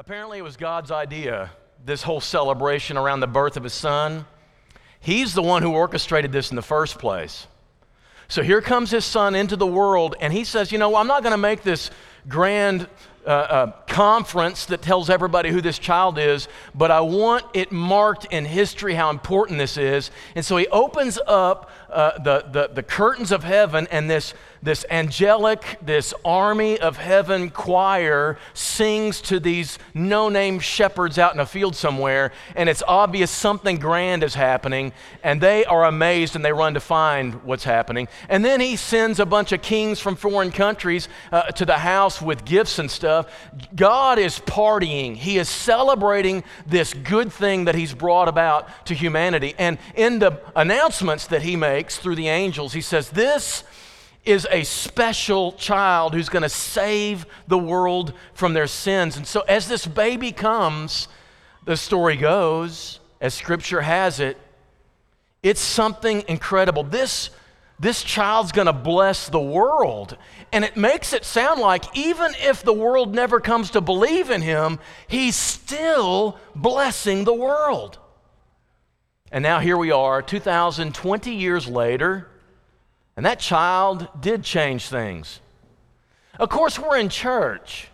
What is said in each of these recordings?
Apparently, it was God's idea, this whole celebration around the birth of his son. He's the one who orchestrated this in the first place. So here comes his son into the world, and he says, You know, I'm not going to make this grand uh, uh, conference that tells everybody who this child is, but I want it marked in history how important this is. And so he opens up uh, the, the, the curtains of heaven, and this, this angelic, this army of heaven choir sings to these no name shepherds out in a field somewhere, and it's obvious something grand is happening, and they are amazed and they run to find what's happening. And then he sends a bunch of kings from foreign countries uh, to the house with gifts and stuff. God is partying, He is celebrating this good thing that He's brought about to humanity. And in the announcements that He makes, makes through the angels. He says, This is a special child who's going to save the world from their sins. And so, as this baby comes, the story goes, as scripture has it, it's something incredible. This, this child's going to bless the world. And it makes it sound like even if the world never comes to believe in him, he's still blessing the world. And now here we are, 2020 years later, and that child did change things. Of course, we're in church.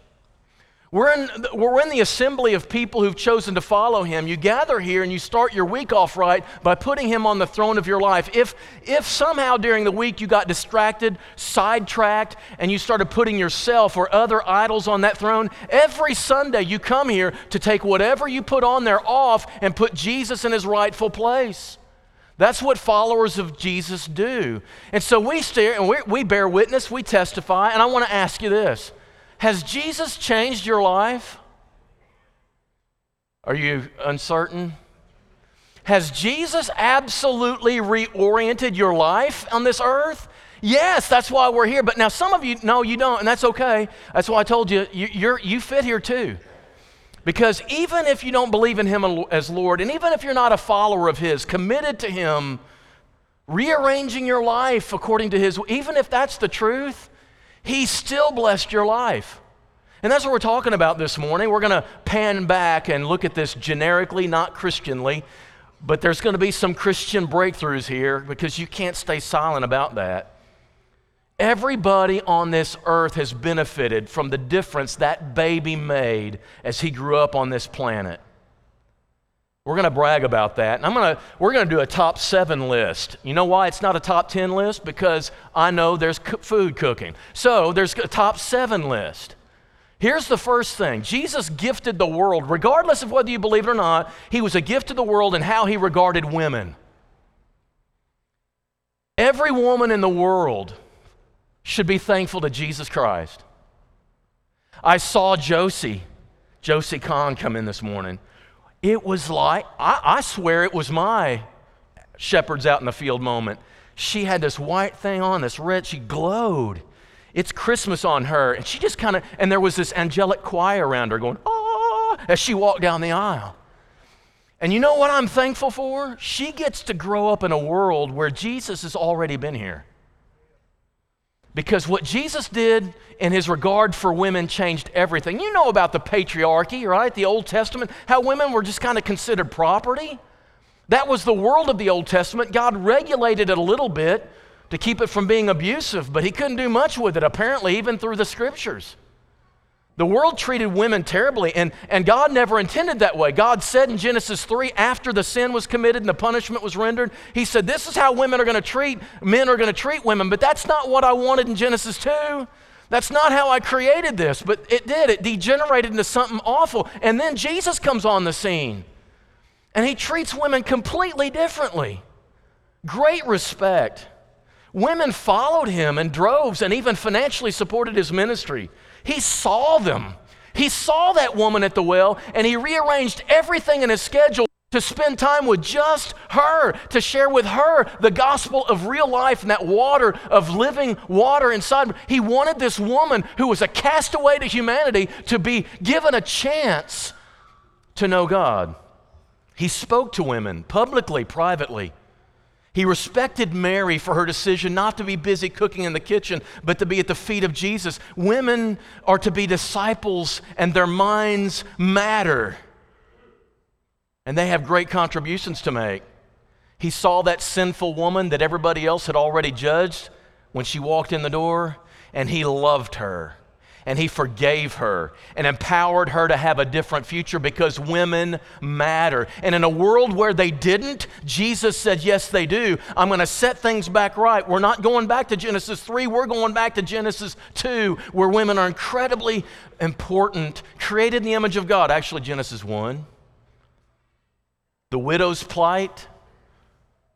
We're in, we're in the assembly of people who've chosen to follow him. You gather here and you start your week off right by putting him on the throne of your life. If, if somehow during the week you got distracted, sidetracked, and you started putting yourself or other idols on that throne, every Sunday you come here to take whatever you put on there off and put Jesus in his rightful place. That's what followers of Jesus do. And so we stare and we, we bear witness, we testify, and I want to ask you this has Jesus changed your life? Are you uncertain? Has Jesus absolutely reoriented your life on this earth? Yes, that's why we're here. But now some of you, no, you don't, and that's okay. That's why I told you, you, you fit here too. Because even if you don't believe in Him as Lord, and even if you're not a follower of His, committed to Him, rearranging your life according to His, even if that's the truth, he still blessed your life. And that's what we're talking about this morning. We're going to pan back and look at this generically, not Christianly, but there's going to be some Christian breakthroughs here because you can't stay silent about that. Everybody on this earth has benefited from the difference that baby made as he grew up on this planet. We're going to brag about that. And I'm going to, we're going to do a top seven list. You know why it's not a top 10 list? Because I know there's co- food cooking. So there's a top seven list. Here's the first thing Jesus gifted the world, regardless of whether you believe it or not, he was a gift to the world and how he regarded women. Every woman in the world should be thankful to Jesus Christ. I saw Josie, Josie Kahn, come in this morning. It was like, I, I swear it was my shepherds out in the field moment. She had this white thing on, this red, she glowed. It's Christmas on her. And she just kind of, and there was this angelic choir around her going, ah, as she walked down the aisle. And you know what I'm thankful for? She gets to grow up in a world where Jesus has already been here. Because what Jesus did in his regard for women changed everything. You know about the patriarchy, right? The Old Testament, how women were just kind of considered property. That was the world of the Old Testament. God regulated it a little bit to keep it from being abusive, but he couldn't do much with it, apparently, even through the scriptures. The world treated women terribly, and, and God never intended that way. God said in Genesis 3, after the sin was committed and the punishment was rendered, He said, This is how women are going to treat, men are going to treat women. But that's not what I wanted in Genesis 2. That's not how I created this, but it did. It degenerated into something awful. And then Jesus comes on the scene, and He treats women completely differently. Great respect. Women followed Him in droves and even financially supported His ministry. He saw them. He saw that woman at the well and he rearranged everything in his schedule to spend time with just her, to share with her the gospel of real life and that water of living water inside. He wanted this woman who was a castaway to humanity to be given a chance to know God. He spoke to women publicly, privately. He respected Mary for her decision not to be busy cooking in the kitchen, but to be at the feet of Jesus. Women are to be disciples, and their minds matter. And they have great contributions to make. He saw that sinful woman that everybody else had already judged when she walked in the door, and he loved her and he forgave her and empowered her to have a different future because women matter. And in a world where they didn't, Jesus said, Yes, they do. I'm going to set things back right. We're not going back to Genesis 3, we're going back to Genesis 2, where women are incredibly important, created in the image of God. Actually, Genesis 1. The widow's plight.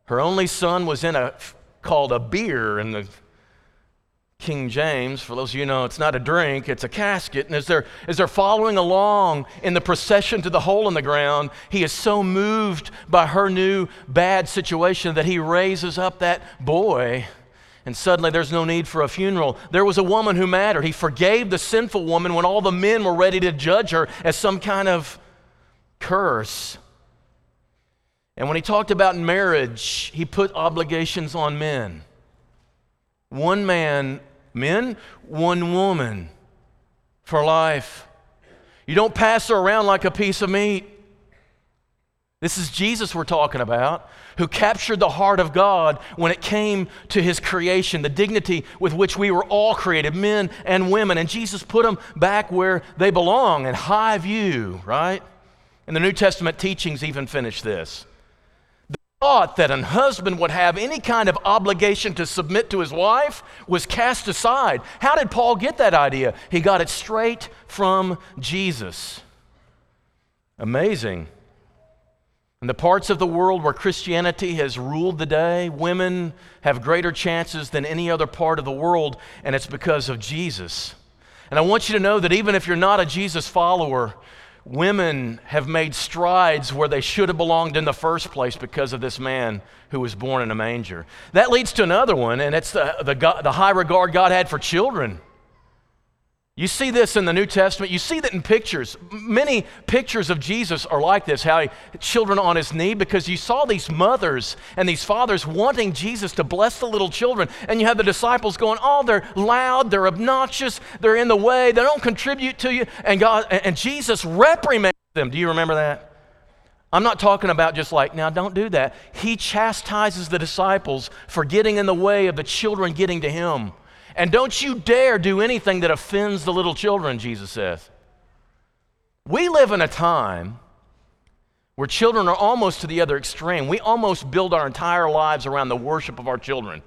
Her only son was in a called a bier in the King James, for those of you know, it's not a drink, it's a casket. And as they're, as they're following along in the procession to the hole in the ground, he is so moved by her new bad situation that he raises up that boy. And suddenly there's no need for a funeral. There was a woman who mattered. He forgave the sinful woman when all the men were ready to judge her as some kind of curse. And when he talked about marriage, he put obligations on men. One man Men, one woman for life. You don't pass her around like a piece of meat. This is Jesus we're talking about, who captured the heart of God when it came to his creation, the dignity with which we were all created, men and women. And Jesus put them back where they belong in high view, right? And the New Testament teachings even finish this thought that a husband would have any kind of obligation to submit to his wife was cast aside. How did Paul get that idea? He got it straight from Jesus. Amazing. In the parts of the world where Christianity has ruled the day, women have greater chances than any other part of the world, and it's because of Jesus. And I want you to know that even if you're not a Jesus follower, women have made strides where they should have belonged in the first place because of this man who was born in a manger. That leads to another one, and it's the, the, the high regard God had for children. You see this in the New Testament. You see that in pictures. Many pictures of Jesus are like this how he, children on his knee, because you saw these mothers and these fathers wanting Jesus to bless the little children. And you have the disciples going, Oh, they're loud, they're obnoxious, they're in the way, they don't contribute to you. And, God, and Jesus reprimands them. Do you remember that? I'm not talking about just like, now don't do that. He chastises the disciples for getting in the way of the children getting to him. And don't you dare do anything that offends the little children, Jesus says. We live in a time where children are almost to the other extreme. We almost build our entire lives around the worship of our children.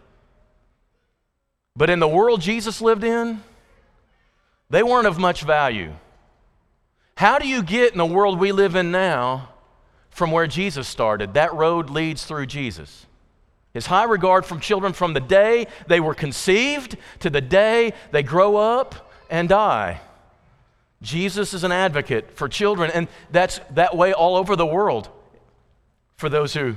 But in the world Jesus lived in, they weren't of much value. How do you get in the world we live in now from where Jesus started? That road leads through Jesus. His high regard from children from the day they were conceived to the day they grow up and die. Jesus is an advocate for children, and that's that way all over the world for those who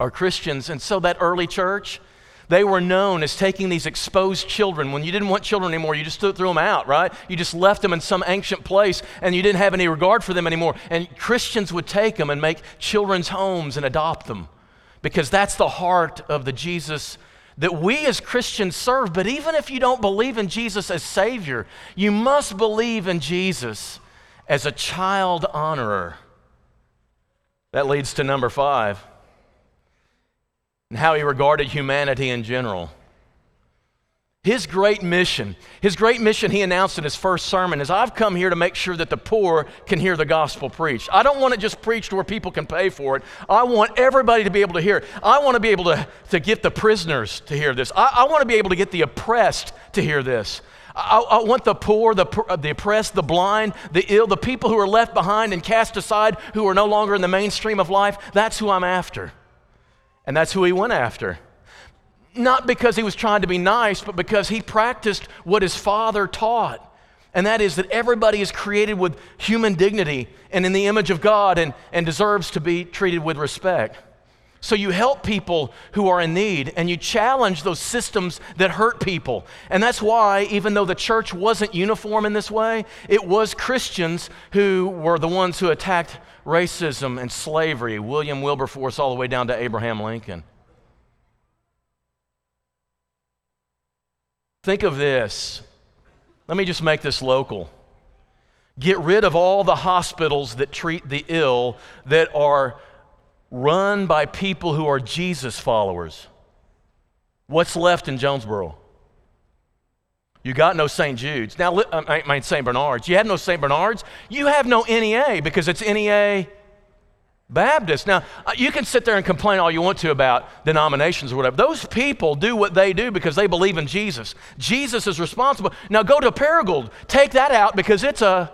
are Christians. And so that early church, they were known as taking these exposed children. When you didn't want children anymore, you just threw them out, right? You just left them in some ancient place and you didn't have any regard for them anymore. And Christians would take them and make children's homes and adopt them because that's the heart of the Jesus that we as Christians serve. But even if you don't believe in Jesus as Savior, you must believe in Jesus as a child honorer. That leads to number five, and how he regarded humanity in general. His great mission, his great mission he announced in his first sermon is I've come here to make sure that the poor can hear the gospel preached. I don't want it just preached where people can pay for it. I want everybody to be able to hear it. I want to be able to, to get the prisoners to hear this. I, I want to be able to get the oppressed to hear this. I, I, want the poor, the, the oppressed, the blind, the ill, the people who are left behind and cast aside, who are no longer in the mainstream of life. That's who I'm after. And that's who he went after not because he was trying to be nice, but because he practiced what his father taught. And that is that everybody is created with human dignity and in the image of God and, and deserves to be treated with respect. So you help people who are in need and you challenge those systems that hurt people. And that's why, even though the church wasn't uniform in this way, it was Christians who were the ones who attacked racism and slavery, William Wilberforce, all the way down to Abraham Lincoln. Think of this. Let me just make this local. Get rid of all the hospitals that treat the ill that are run by people who are Jesus followers. What's left in Jonesboro? You got no St. Jude's. Now, I mean St. Bernard's. You have no St. Bernard's. You have no NEA because it's NEA Baptist. Now, uh, you can sit there and complain all you want to about denominations or whatever. Those people do what they do because they believe in Jesus. Jesus is responsible. Now, go to Paragould. Take that out because it's a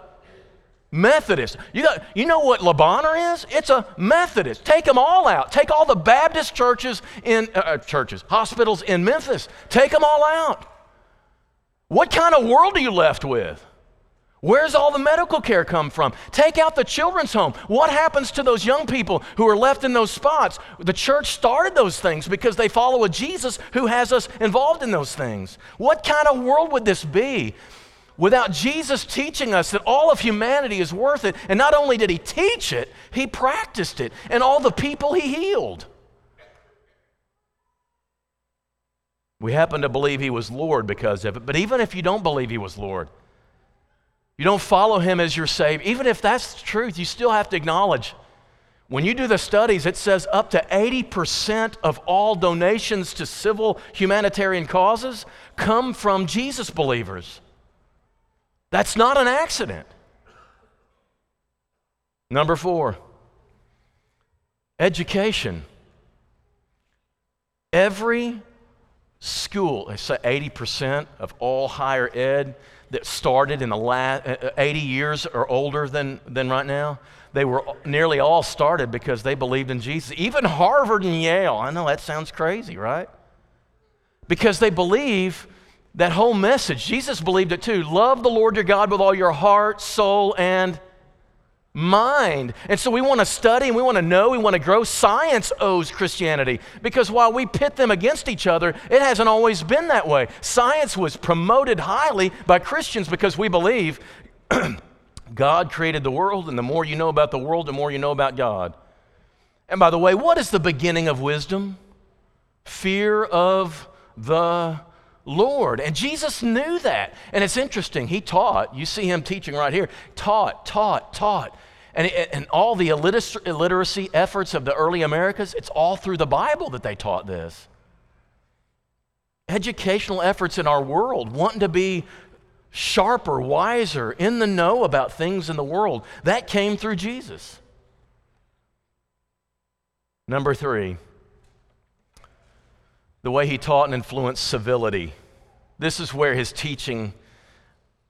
Methodist. You, got, you know what Le Bonheur is? It's a Methodist. Take them all out. Take all the Baptist churches in uh, uh, churches, hospitals in Memphis. Take them all out. What kind of world are you left with? Where's all the medical care come from? Take out the children's home. What happens to those young people who are left in those spots? The church started those things because they follow a Jesus who has us involved in those things. What kind of world would this be without Jesus teaching us that all of humanity is worth it? And not only did he teach it, he practiced it, and all the people he healed. We happen to believe he was Lord because of it, but even if you don't believe he was Lord, you don't follow him as your Savior, even if that's the truth, you still have to acknowledge. When you do the studies, it says up to 80% of all donations to civil humanitarian causes come from Jesus believers. That's not an accident. Number four, education. Every school, they say 80% of all higher ed that started in the last uh, uh, 80 years or older than, than right now, they were nearly all started because they believed in Jesus. Even Harvard and Yale, I know that sounds crazy, right? Because they believe that whole message. Jesus believed it too. Love the Lord your God with all your heart, soul, and mind. And so we want to study and we want to know, we want to grow. Science owes Christianity because while we pit them against each other, it hasn't always been that way. Science was promoted highly by Christians because we believe God created the world, and the more you know about the world, the more you know about God. And by the way, what is the beginning of wisdom? Fear of the Lord. And Jesus knew that. And it's interesting. He taught, you see him teaching right here, taught, taught, taught. And, and all the illiteracy efforts of the early Americas, it's all through the Bible that they taught this. Educational efforts in our world, wanting to be sharper, wiser, in the know about things in the world, that came through Jesus. Number three, the way he taught and influenced civility. This is where his teaching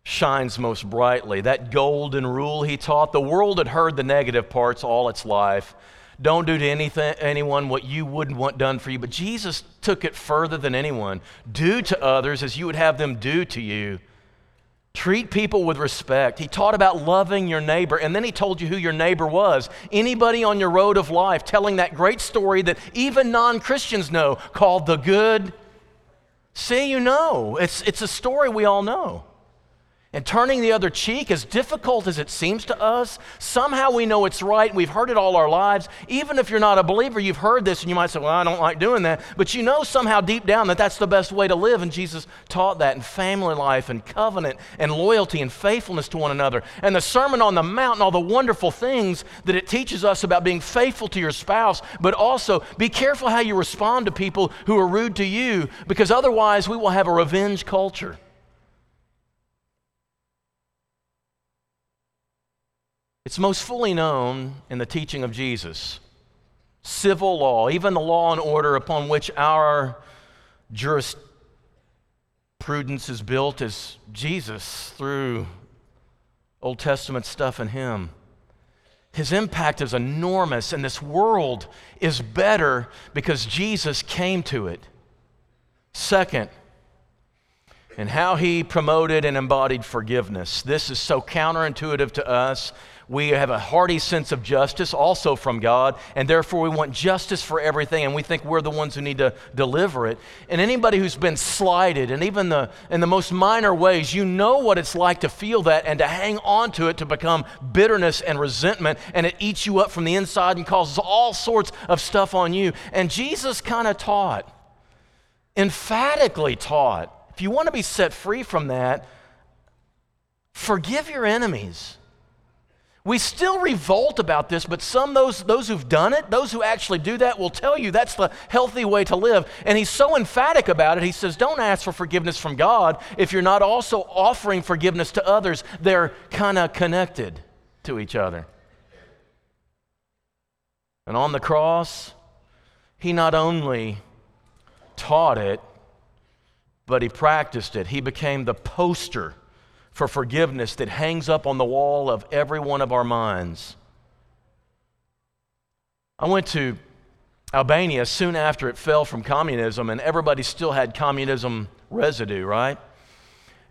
shines most brightly. That golden rule he taught, the world had heard the negative parts all its life. Don't do to anything, anyone what you wouldn't want done for you. But Jesus took it further than anyone. Do to others as you would have them do to you. Treat people with respect. He taught about loving your neighbor, and then he told you who your neighbor was. Anybody on your road of life telling that great story that even non Christians know called the good. See, you know. It's, it's a story we all know. And turning the other cheek, as difficult as it seems to us, somehow we know it's right. We've heard it all our lives. Even if you're not a believer, you've heard this and you might say, Well, I don't like doing that. But you know somehow deep down that that's the best way to live. And Jesus taught that in family life and covenant and loyalty and faithfulness to one another. And the Sermon on the Mount and all the wonderful things that it teaches us about being faithful to your spouse, but also be careful how you respond to people who are rude to you, because otherwise we will have a revenge culture. It's most fully known in the teaching of Jesus. Civil law, even the law and order upon which our jurisprudence is built, is Jesus through Old Testament stuff in Him. His impact is enormous, and this world is better because Jesus came to it. Second, and how he promoted and embodied forgiveness. This is so counterintuitive to us we have a hearty sense of justice also from God, and therefore we want justice for everything, and we think we're the ones who need to deliver it. And anybody who's been slighted, and even the, in the most minor ways, you know what it's like to feel that and to hang on to it to become bitterness and resentment, and it eats you up from the inside and causes all sorts of stuff on you. And Jesus kind of taught, emphatically taught, if you want to be set free from that, forgive your enemies. We still revolt about this, but some those those who've done it, those who actually do that will tell you that's the healthy way to live. And he's so emphatic about it. He says, "Don't ask for forgiveness from God if you're not also offering forgiveness to others. They're kind of connected to each other." And on the cross, he not only taught it, but he practiced it. He became the poster for forgiveness that hangs up on the wall of every one of our minds. I went to Albania soon after it fell from communism, and everybody still had communism residue, right?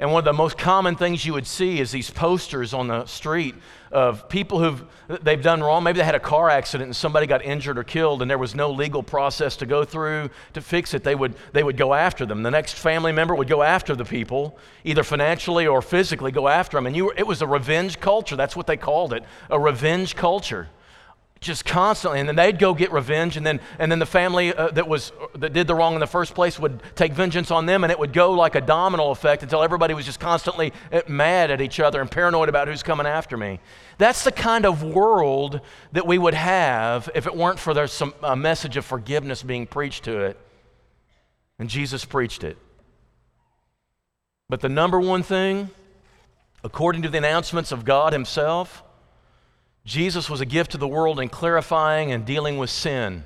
And one of the most common things you would see is these posters on the street of people who've they've done wrong. Maybe they had a car accident and somebody got injured or killed, and there was no legal process to go through to fix it. They would they would go after them. The next family member would go after the people, either financially or physically go after them. And you were, it was a revenge culture. That's what they called it, a revenge culture just constantly and then they'd go get revenge and then and then the family uh, that was that did the wrong in the first place would take vengeance on them and it would go like a domino effect until everybody was just constantly uh, mad at each other and paranoid about who's coming after me. That's the kind of world that we would have if it weren't for there's some a message of forgiveness being preached to it. And jesus preached it. But the number one thing according to the announcements of god himself Jesus was a gift to the world in clarifying and dealing with sin.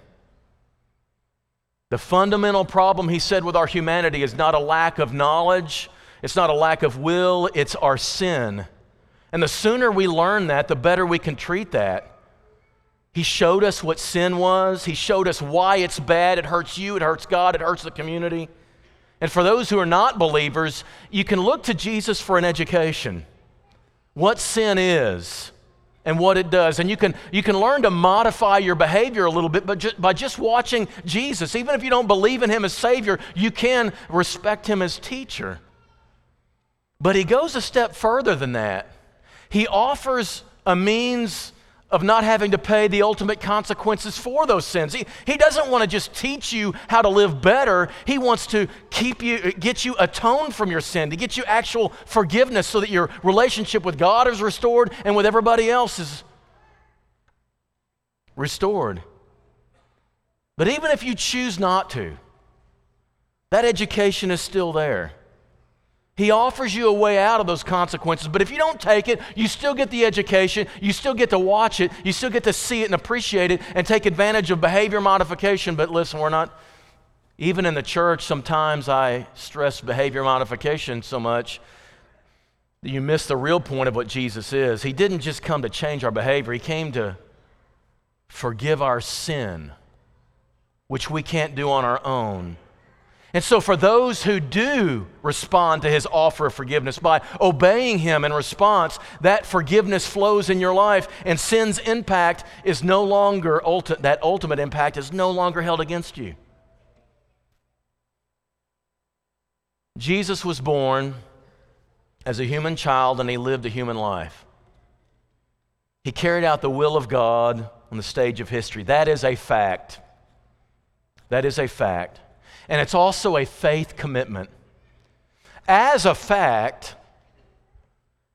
The fundamental problem, he said, with our humanity is not a lack of knowledge, it's not a lack of will, it's our sin. And the sooner we learn that, the better we can treat that. He showed us what sin was, He showed us why it's bad. It hurts you, it hurts God, it hurts the community. And for those who are not believers, you can look to Jesus for an education. What sin is and what it does. And you can, you can learn to modify your behavior a little bit but just, by just watching Jesus. Even if you don't believe in him as Savior, you can respect him as teacher. But he goes a step further than that. He offers a means of not having to pay the ultimate consequences for those sins. He, he doesn't want to just teach you how to live better. He wants to keep you, get you atoned from your sin, to get you actual forgiveness so that your relationship with God is restored and with everybody else is restored. But even if you choose not to, that education is still there. He offers you a way out of those consequences, but if you don't take it, you still get the education, you still get to watch it, you still get to see it and appreciate it and take advantage of behavior modification. But listen, we're not, even in the church, sometimes I stress behavior modification so much that you miss the real point of what Jesus is. He didn't just come to change our behavior, He came to forgive our sin, which we can't do on our own. And so, for those who do respond to his offer of forgiveness by obeying him in response, that forgiveness flows in your life, and sin's impact is no longer, ulti- that ultimate impact is no longer held against you. Jesus was born as a human child and he lived a human life. He carried out the will of God on the stage of history. That is a fact. That is a fact and it's also a faith commitment. As a fact,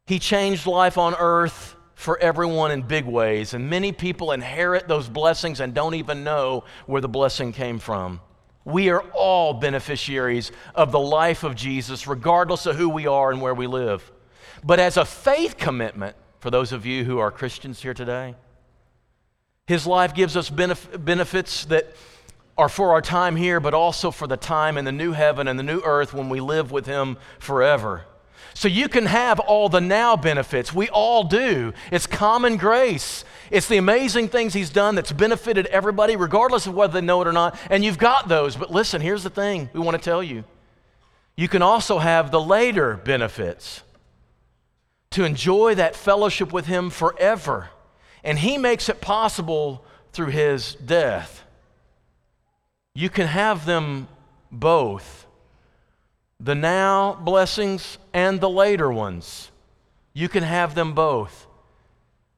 he changed life on earth for everyone in big ways, and many people inherit those blessings and don't even know where the blessing came from. We are all beneficiaries of the life of Jesus, regardless of who we are and where we live. But as a faith commitment, for those of you who are Christians here today, his life gives us benef- benefits that are for our time here, but also for the time in the new heaven and the new earth when we live with Him forever. So you can have all the now benefits. We all do. It's common grace. It's the amazing things He's done that's benefited everybody, regardless of whether they know it or not. And you've got those. But listen, here's the thing we want to tell you you can also have the later benefits to enjoy that fellowship with Him forever. And He makes it possible through His death. You can have them both the now blessings and the later ones. You can have them both.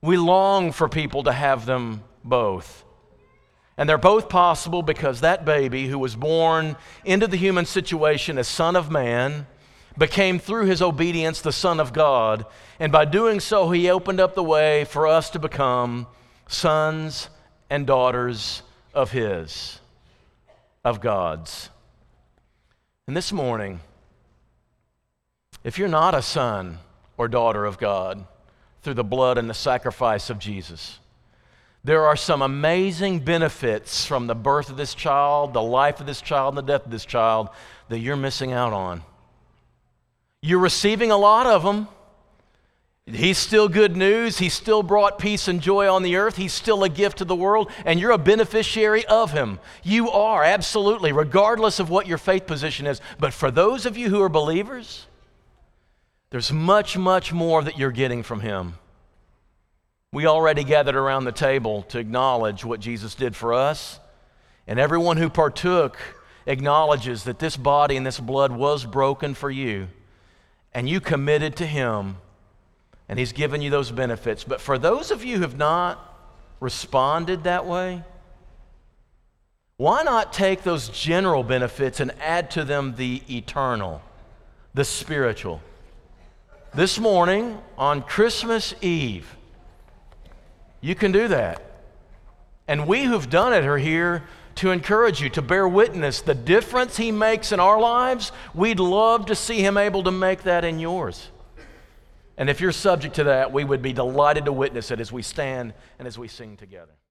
We long for people to have them both. And they're both possible because that baby who was born into the human situation as Son of Man became through his obedience the Son of God, and by doing so, he opened up the way for us to become sons and daughters of his, of God's. And this morning, if you're not a son or daughter of God through the blood and the sacrifice of Jesus, there are some amazing benefits from the birth of this child, the life of this child, and the death of this child that you're missing out on. You're receiving a lot of them. He's still good news. He's still brought peace and joy on the earth. He's still a gift to the world, and you're a beneficiary of him. You are, absolutely, regardless of what your faith position is. But for those of you who are believers, there's much, much more that you're getting from him. We already gathered around the table to acknowledge what Jesus did for us, and everyone who partook acknowledges that this body and this blood was broken for you, and you committed to him and He's given you those benefits. But for those of you who have not responded that way, why not take those general benefits and add to them the eternal, the spiritual? This morning, on Christmas Eve, you can do that. And we who've done it are here to encourage you, to bear witness the difference He makes in our lives. We'd love to see Him able to make that in yours. And if you're subject to that, we would be delighted to witness it as we stand and as we sing together.